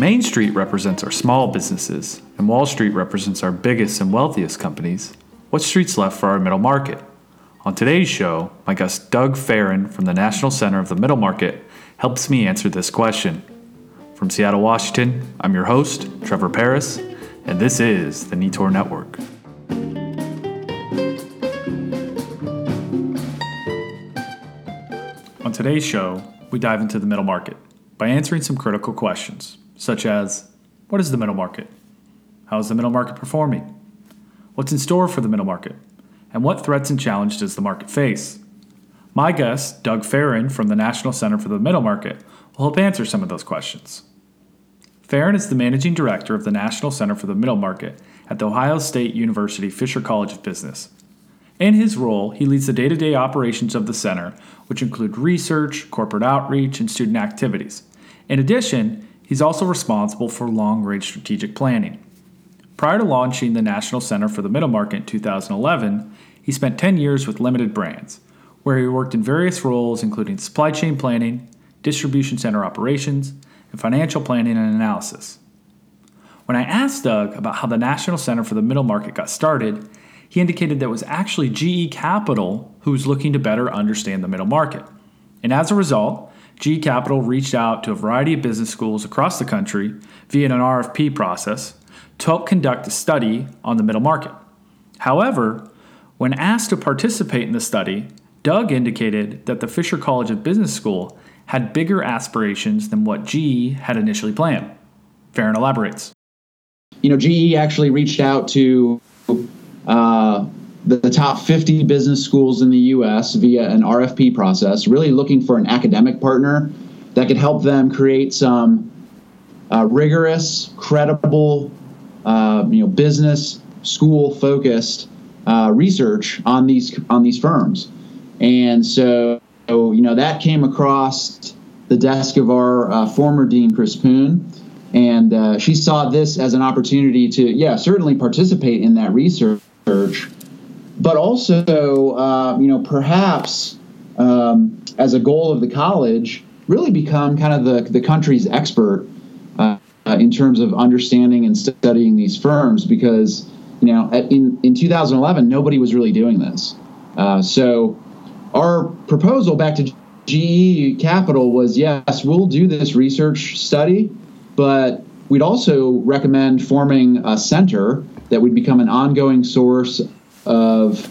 Main Street represents our small businesses and Wall Street represents our biggest and wealthiest companies, what street's left for our middle market? On today's show, my guest Doug Farren from the National Center of the Middle Market helps me answer this question. From Seattle, Washington, I'm your host, Trevor Paris, and this is the NETOR Network. On today's show, we dive into the middle market by answering some critical questions, such as What is the middle market? How is the middle market performing? What's in store for the middle market? And what threats and challenges does the market face? My guest, Doug Farren from the National Center for the Middle Market, will help answer some of those questions. Farren is the managing director of the National Center for the Middle Market at the Ohio State University Fisher College of Business. In his role, he leads the day to day operations of the center, which include research, corporate outreach, and student activities. In addition, he's also responsible for long range strategic planning. Prior to launching the National Center for the Middle Market in 2011, he spent 10 years with Limited Brands, where he worked in various roles including supply chain planning, distribution center operations, and financial planning and analysis. When I asked Doug about how the National Center for the Middle Market got started, he indicated that it was actually GE Capital who was looking to better understand the middle market. And as a result, GE Capital reached out to a variety of business schools across the country via an RFP process to help conduct a study on the middle market. However, when asked to participate in the study, Doug indicated that the Fisher College of Business School had bigger aspirations than what GE had initially planned. Farren elaborates. You know, GE actually reached out to uh, the, top 50 business schools in the US via an RFP process, really looking for an academic partner that could help them create some uh, rigorous, credible, uh, you know, business school focused uh, research on these on these firms. And so, you know, that came across the desk of our uh, former dean, Chris Poon, and uh, she saw this as an opportunity to, yeah, certainly participate in that research but also, uh, you know, perhaps um, as a goal of the college, really become kind of the, the country's expert uh, in terms of understanding and studying these firms because, you know, in, in 2011, nobody was really doing this. Uh, so our proposal back to GE Capital was yes, we'll do this research study, but we'd also recommend forming a center that would become an ongoing source of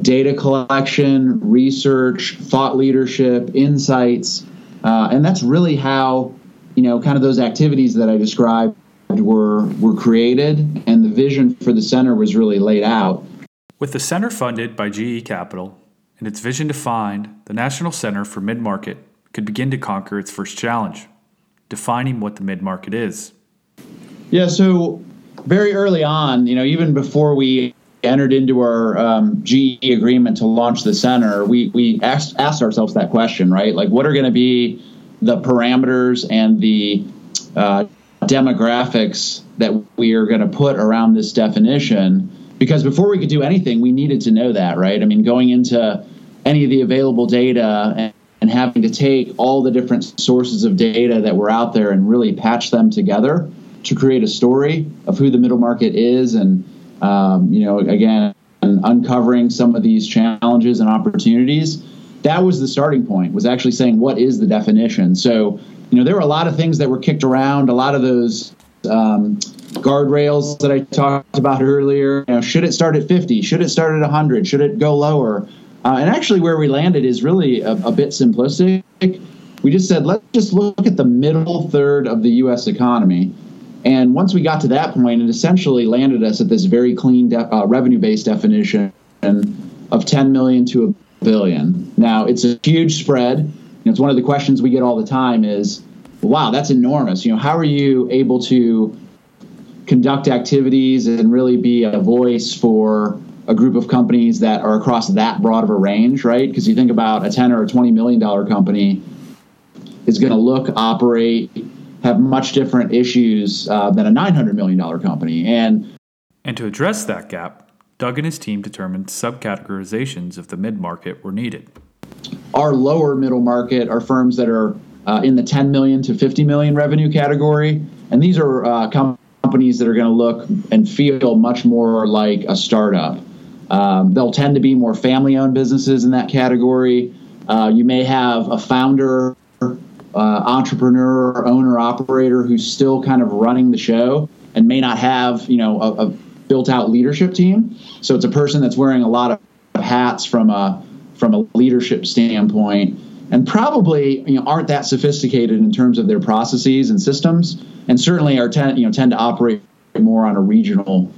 data collection, research, thought leadership, insights, uh, and that's really how you know kind of those activities that I described were were created, and the vision for the center was really laid out. With the center funded by GE Capital and its vision defined, the National Center for Mid Market could begin to conquer its first challenge, defining what the mid market is. Yeah, so very early on, you know, even before we entered into our um, GE agreement to launch the center, we we asked asked ourselves that question, right? Like, what are going to be the parameters and the uh, demographics that we are going to put around this definition? Because before we could do anything, we needed to know that, right? I mean, going into any of the available data and, and having to take all the different sources of data that were out there and really patch them together to create a story of who the middle market is and um, you know again uncovering some of these challenges and opportunities that was the starting point was actually saying what is the definition? So you know there were a lot of things that were kicked around a lot of those um, guardrails that i talked about earlier. You know, should it start at 50 should it start at 100 should it go lower? Uh, and actually where we landed is really a, a bit simplistic. We just said let's just look at the middle third of the us economy and once we got to that point, it essentially landed us at this very clean de- uh, revenue-based definition of 10 million to a billion. Now, it's a huge spread. It's one of the questions we get all the time is, wow, that's enormous. You know, how are you able to conduct activities and really be a voice for a group of companies that are across that broad of a range, right? Because you think about a 10 or a 20 million dollar company is going to look, operate, have much different issues uh, than a $900 million company. And, and to address that gap, Doug and his team determined subcategorizations of the mid market were needed. Our lower middle market are firms that are uh, in the 10 million to 50 million revenue category. And these are uh, companies that are going to look and feel much more like a startup. Um, they'll tend to be more family owned businesses in that category. Uh, you may have a founder, uh, entrepreneur, owner, operator who's still kind of running the show and may not have, you know, a, a built out leadership team. So it's a person that's wearing a lot of hats from a from a leadership standpoint and probably you know, aren't that sophisticated in terms of their processes and systems, and certainly are tend you know tend to operate more on a regional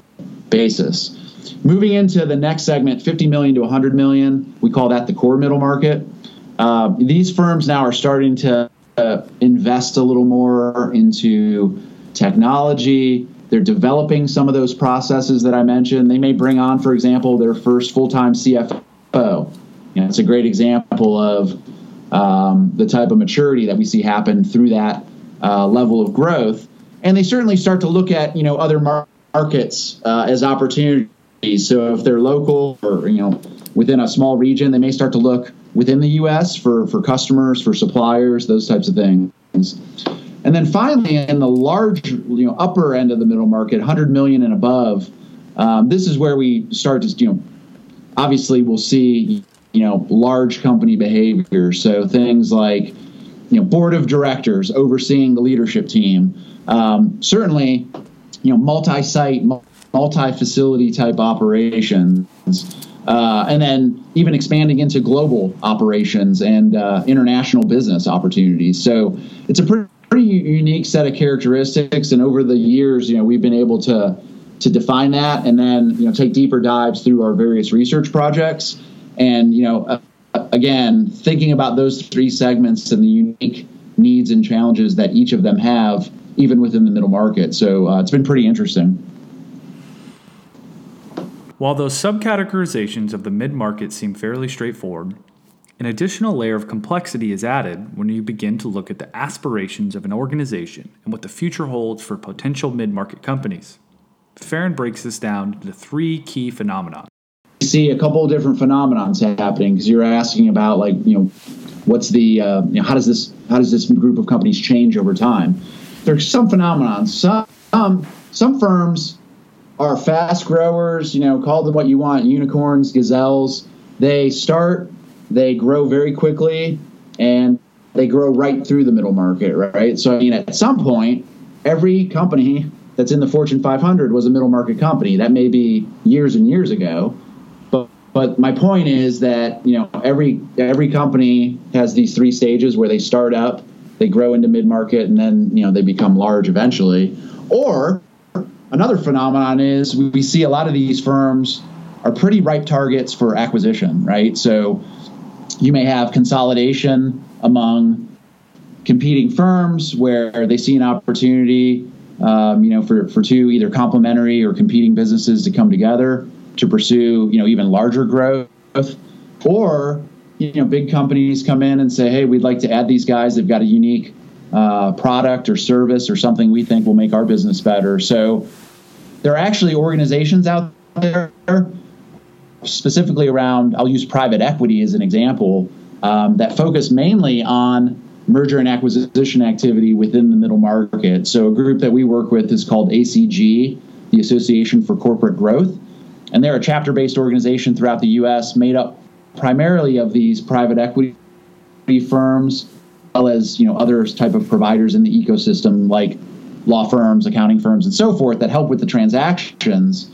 basis. Moving into the next segment, 50 million to 100 million, we call that the core middle market. Uh, these firms now are starting to uh, invest a little more into technology. They're developing some of those processes that I mentioned. They may bring on, for example, their first full time CFO. You know, it's a great example of um, the type of maturity that we see happen through that uh, level of growth. And they certainly start to look at you know other mar- markets uh, as opportunities. So if they're local or you know within a small region, they may start to look within the U.S. for for customers, for suppliers, those types of things. And then finally, in the large, you know, upper end of the middle market, 100 million and above, um, this is where we start to, you know, obviously we'll see you know large company behavior. So things like you know board of directors overseeing the leadership team. Um, certainly, you know multi-site, multi-facility type operations. Uh, and then even expanding into global operations and uh, international business opportunities. So it's a pretty, pretty, unique set of characteristics. And over the years, you know, we've been able to to define that, and then you know take deeper dives through our various research projects and you know, uh, again, thinking about those three segments and the unique needs and challenges that each of them have, even within the middle market. So uh, it's been pretty interesting. While those subcategorizations of the mid market seem fairly straightforward, an additional layer of complexity is added when you begin to look at the aspirations of an organization and what the future holds for potential mid market companies. Farren breaks this down into three key phenomena. You see a couple of different phenomenons happening because you're asking about like you know what's the uh, you know how does this how does this group of companies change over time? There's some phenomenons some um, some firms are fast growers you know call them what you want unicorns gazelles. They start they grow very quickly and they grow right through the middle market right? So i mean at some point every company that's in the fortune 500 was a middle market company. That may be years and years ago. But but my point is that you know every every company has these three stages where they start up, they grow into mid market, and then you know they become large eventually. Or another phenomenon is we, we see a lot of these firms are pretty ripe targets for acquisition, right? So you may have consolidation among competing firms where they see an opportunity, um, you know, for, for two either complementary or competing businesses to come together to pursue, you know, even larger growth, or you know, big companies come in and say, "Hey, we'd like to add these guys. They've got a unique uh, product or service or something we think will make our business better." So there are actually organizations out there specifically around. I'll use private equity as an example um, that focus mainly on merger and acquisition activity within the middle market. So a group that we work with is called ACG, the Association for Corporate Growth. And they're a chapter based organization throughout the U.S. made up primarily of these private equity firms, as well as you know other type of providers in the ecosystem like law firms, accounting firms, and so forth that help with the transactions.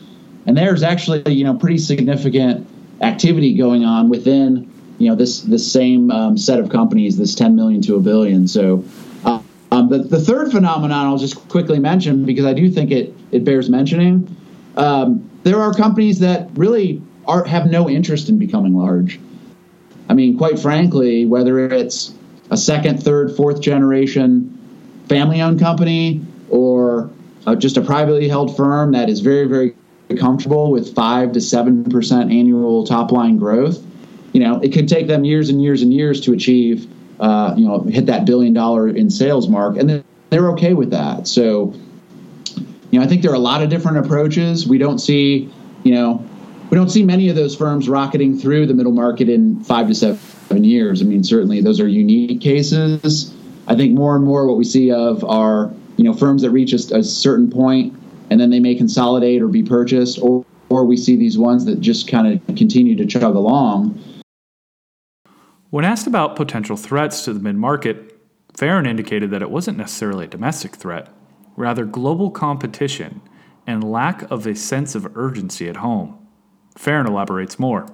And there's actually you know pretty significant activity going on within you know this this same um, set of companies, this 10 million to a billion. So. Uh, um, the, the third phenomenon I'll just quickly mention because I do think it, it bears mentioning. Um, there are companies that really are have no interest in becoming large. I mean, quite frankly, whether it's a second, third, fourth generation family owned company or uh, just a privately held firm that is very, very comfortable with five to seven percent annual top line growth, you know, it could take them years and years and years to achieve, uh, you know, hit that billion dollar in sales mark, and they're okay with that. So you know, I think there are a lot of different approaches. We don't see, you know, we don't see many of those firms rocketing through the middle market in five to seven years. I mean, certainly those are unique cases. I think more and more what we see of are you know firms that reach a, a certain point and then they may consolidate or be purchased, or or we see these ones that just kind of continue to chug along. When asked about potential threats to the mid market, Farren indicated that it wasn't necessarily a domestic threat, rather, global competition and lack of a sense of urgency at home. Farren elaborates more.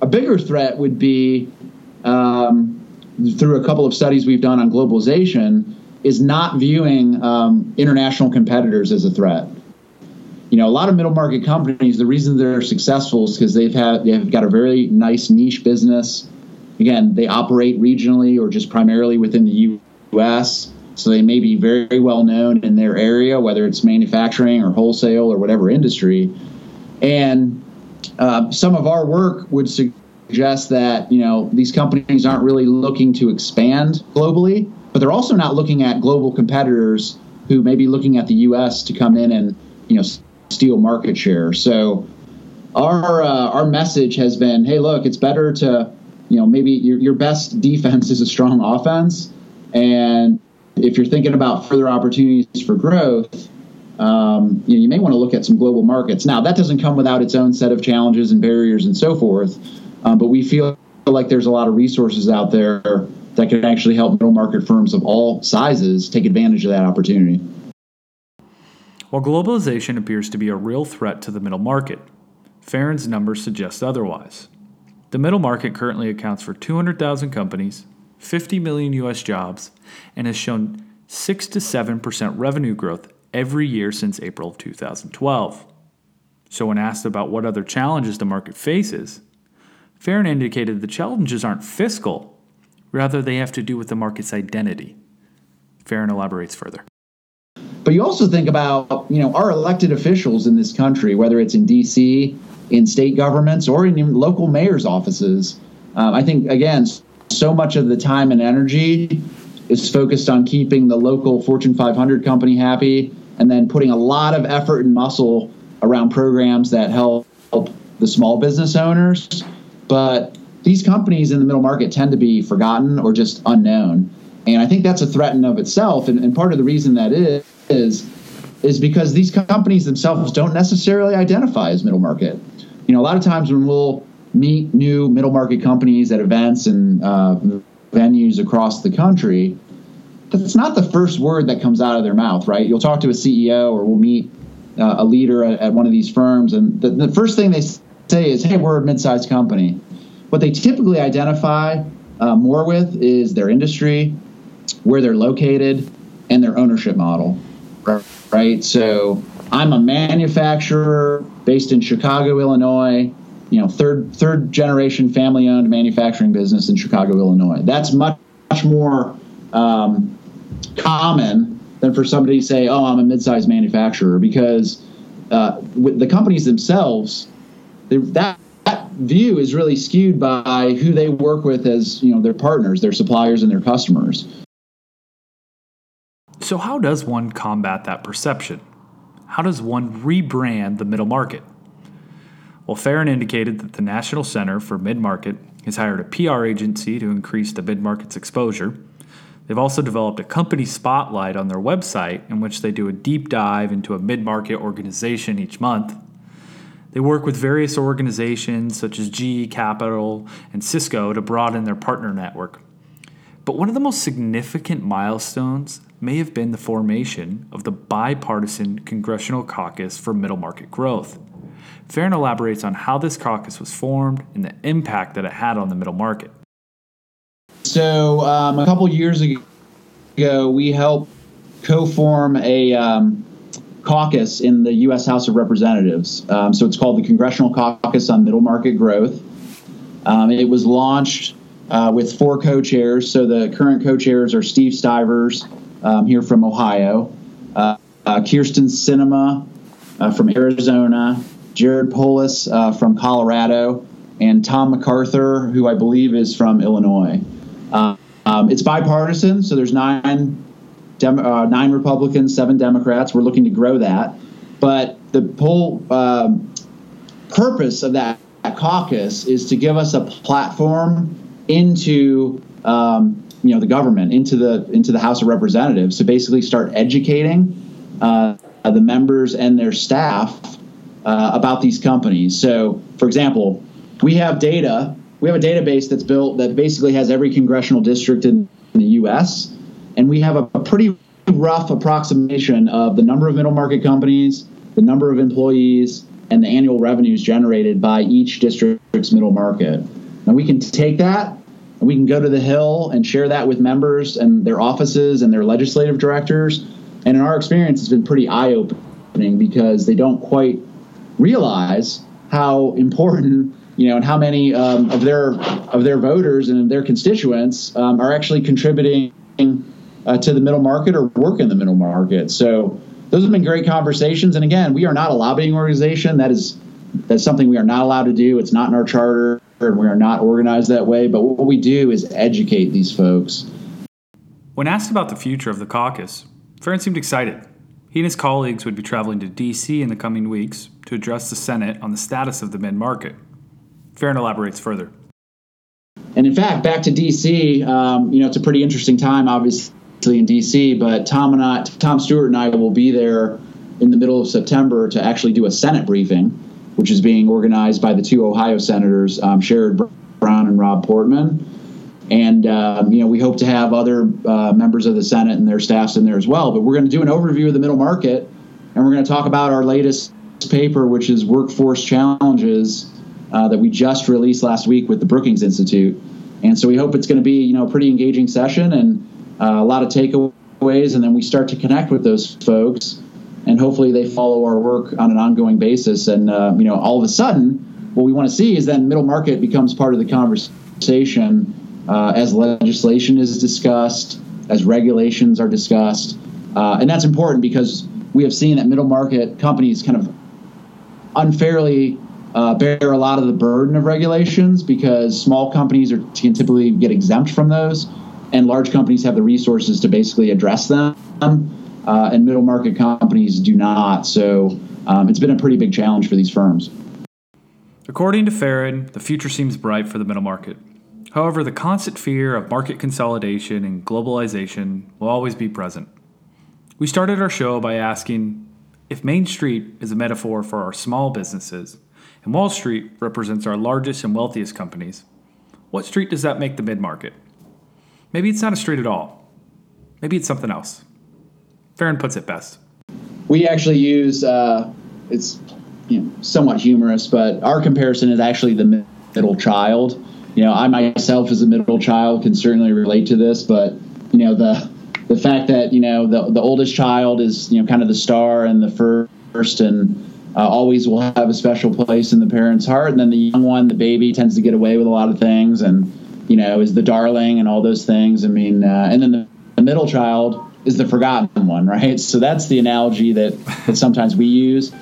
A bigger threat would be um, through a couple of studies we've done on globalization, is not viewing um, international competitors as a threat. You know, a lot of middle market companies, the reason they're successful is because they've had they've got a very nice niche business. Again, they operate regionally or just primarily within the U.S. So they may be very well known in their area, whether it's manufacturing or wholesale or whatever industry. And uh, some of our work would suggest that you know these companies aren't really looking to expand globally, but they're also not looking at global competitors who may be looking at the U.S. to come in and you know steal market share. So our uh, our message has been, hey, look, it's better to you know maybe your your best defense is a strong offense, and if you're thinking about further opportunities for growth, um, you, know, you may want to look at some global markets. Now, that doesn't come without its own set of challenges and barriers and so forth, um, but we feel like there's a lot of resources out there that could actually help middle market firms of all sizes take advantage of that opportunity. While globalization appears to be a real threat to the middle market, Farren's numbers suggest otherwise. The middle market currently accounts for 200,000 companies, 50 million US jobs, and has shown 6 to 7% revenue growth every year since April of 2012. So, when asked about what other challenges the market faces, Farren indicated the challenges aren't fiscal, rather, they have to do with the market's identity. Farren elaborates further. But you also think about, you know, our elected officials in this country, whether it's in D.C., in state governments, or in local mayor's offices. Um, I think, again, so much of the time and energy is focused on keeping the local Fortune 500 company happy and then putting a lot of effort and muscle around programs that help the small business owners. But these companies in the middle market tend to be forgotten or just unknown. And I think that's a threat in of itself. And, and part of the reason that is, is because these companies themselves don't necessarily identify as middle market. You know, a lot of times when we'll meet new middle market companies at events and uh, venues across the country, that's not the first word that comes out of their mouth, right? You'll talk to a CEO or we'll meet uh, a leader at, at, one of these firms, and the, the first thing they say is, "Hey, we're a mid-sized company." What they typically identify uh, more with is their industry, where they're located, and their ownership model, right? So I'm a manufacturer based in Chicago, Illinois. You know, third third generation family owned manufacturing business in Chicago, Illinois. That's much much more um, common than for somebody to say, "Oh, I'm a mid-sized manufacturer," because uh, the companies themselves, that view is really skewed by who they work with as you know their partners, their suppliers, and their customers. So, how does one combat that perception? How does one rebrand the middle market? Well, Farren indicated that the National Center for Mid Market has hired a PR agency to increase the mid market's exposure They've also developed a company spotlight on their website in which they do a deep dive into a mid market organization each month. They work with various organizations such as GE Capital and Cisco to broaden their partner network. But one of the most significant milestones may have been the formation of the bipartisan Congressional Caucus for Middle Market Growth. Farren elaborates on how this caucus was formed and the impact that it had on the middle market. So um, a couple years ago, we helped co-form a um, caucus in the U.S. House of Representatives. Um, so it's called the Congressional Caucus on Middle Market Growth. Um, it was launched uh, with four co-chairs. So the current co-chairs are Steve Stivers um, here from Ohio, uh, uh, Kyrsten Sinema uh, from Arizona, Jared Polis uh, from Colorado, and Tom MacArthur, who I believe is from Illinois. Uh, um, it's bipartisan, so there's nine Dem- uh, nine Republicans, seven Democrats. We're looking to grow that, but the whole um, purpose of that, caucus is to give us a platform into um, you know the government into the into the House of Representatives to basically start educating uh, the members and their staff uh, about these companies. So, for example, we have data. We have a database that's built that basically has every congressional district in the U.S. and we have a, pretty rough approximation of the number of middle market companies, the number of employees, and the annual revenues generated by each district's middle market. Now we can take that and we can go to the Hill and share that with members and their offices and their legislative directors. And in our experience, it's been pretty eye opening because they don't quite realize how important you know and how many um, of their of their voters and their constituents um, are actually contributing uh, to the middle market or work in the middle market. So those have been great conversations. And again, we are not a lobbying organization. That is that's something we are not allowed to do. It's not in our charter, and we are not organized that way. But what we do is educate these folks. When asked about the future of the caucus, Farren seemed excited. He and his colleagues would be traveling to D.C. in the coming weeks to address the Senate on the status of the mid market. Farren elaborates further. And in fact, back to D.C., um, you know, it's a pretty interesting time, obviously in DC, but Tom and I, Tom Stewart and I will be there in the middle of September to actually do a Senate briefing, which is being organized by the two Ohio senators, um, Sherrod Brown and Rob Portman. And um, you know, we hope to have other uh, members of the Senate and their staffs in there as well. But we're going to do an overview of the middle market, and we're going to talk about our latest paper, which is Workforce Challenges, uh, that we just released last week with the Brookings Institute. And so we hope it's going to be you know a pretty engaging session and uh, a lot of takeaways, and then we start to connect with those folks, and hopefully they follow our work on an ongoing basis. And uh, you know, all of a sudden, what we want to see is then middle market becomes part of the conversation uh, as legislation is discussed, as regulations are discussed, uh, and that's important because we have seen that middle market companies kind of unfairly uh, bear a lot of the burden of regulations because small companies are can typically get exempt from those and large companies have the resources to basically address them, uh, and middle market companies do not. So um, it's been a pretty big challenge for these firms. According to Farren, the future seems bright for the middle market. However, the constant fear of market consolidation and globalization will always be present. We started our show by asking if Main Street is a metaphor for our small businesses and Wall Street represents our largest and wealthiest companies, what street does that make the mid market? Maybe it's not a street at all. Maybe it's something else. Farren puts it best. We actually use uh, it's you know, somewhat humorous, but our comparison is actually the middle child. You know, I myself as a middle child can certainly relate to this, but you know the the fact that you know the the oldest child is you know kind of the star and the first and uh, always will have a special place in the parent's heart, and then the young one, the baby, tends to get away with a lot of things and you know, is the darling and all those things. I mean, uh, and then the, the, middle child is the forgotten one, right? So that's the analogy that, that sometimes we use.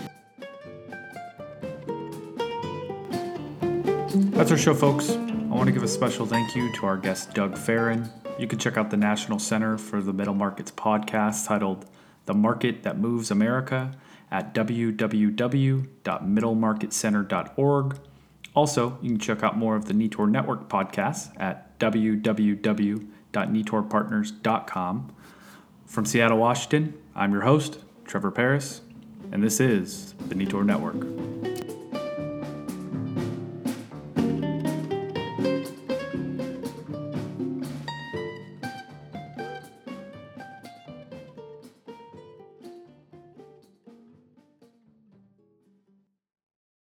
That's our show, folks. I want to give a special thank you to our guest, Doug Farren. You can check out the National Center for the Middle Markets podcast titled The Market That Moves America at www.middlemarketcenter.org also, you can check out more of the NETOR Network podcasts at www.netorpartners.com. From Seattle, Washington, I'm your host, Trevor Paris, and this is the NETOR Network.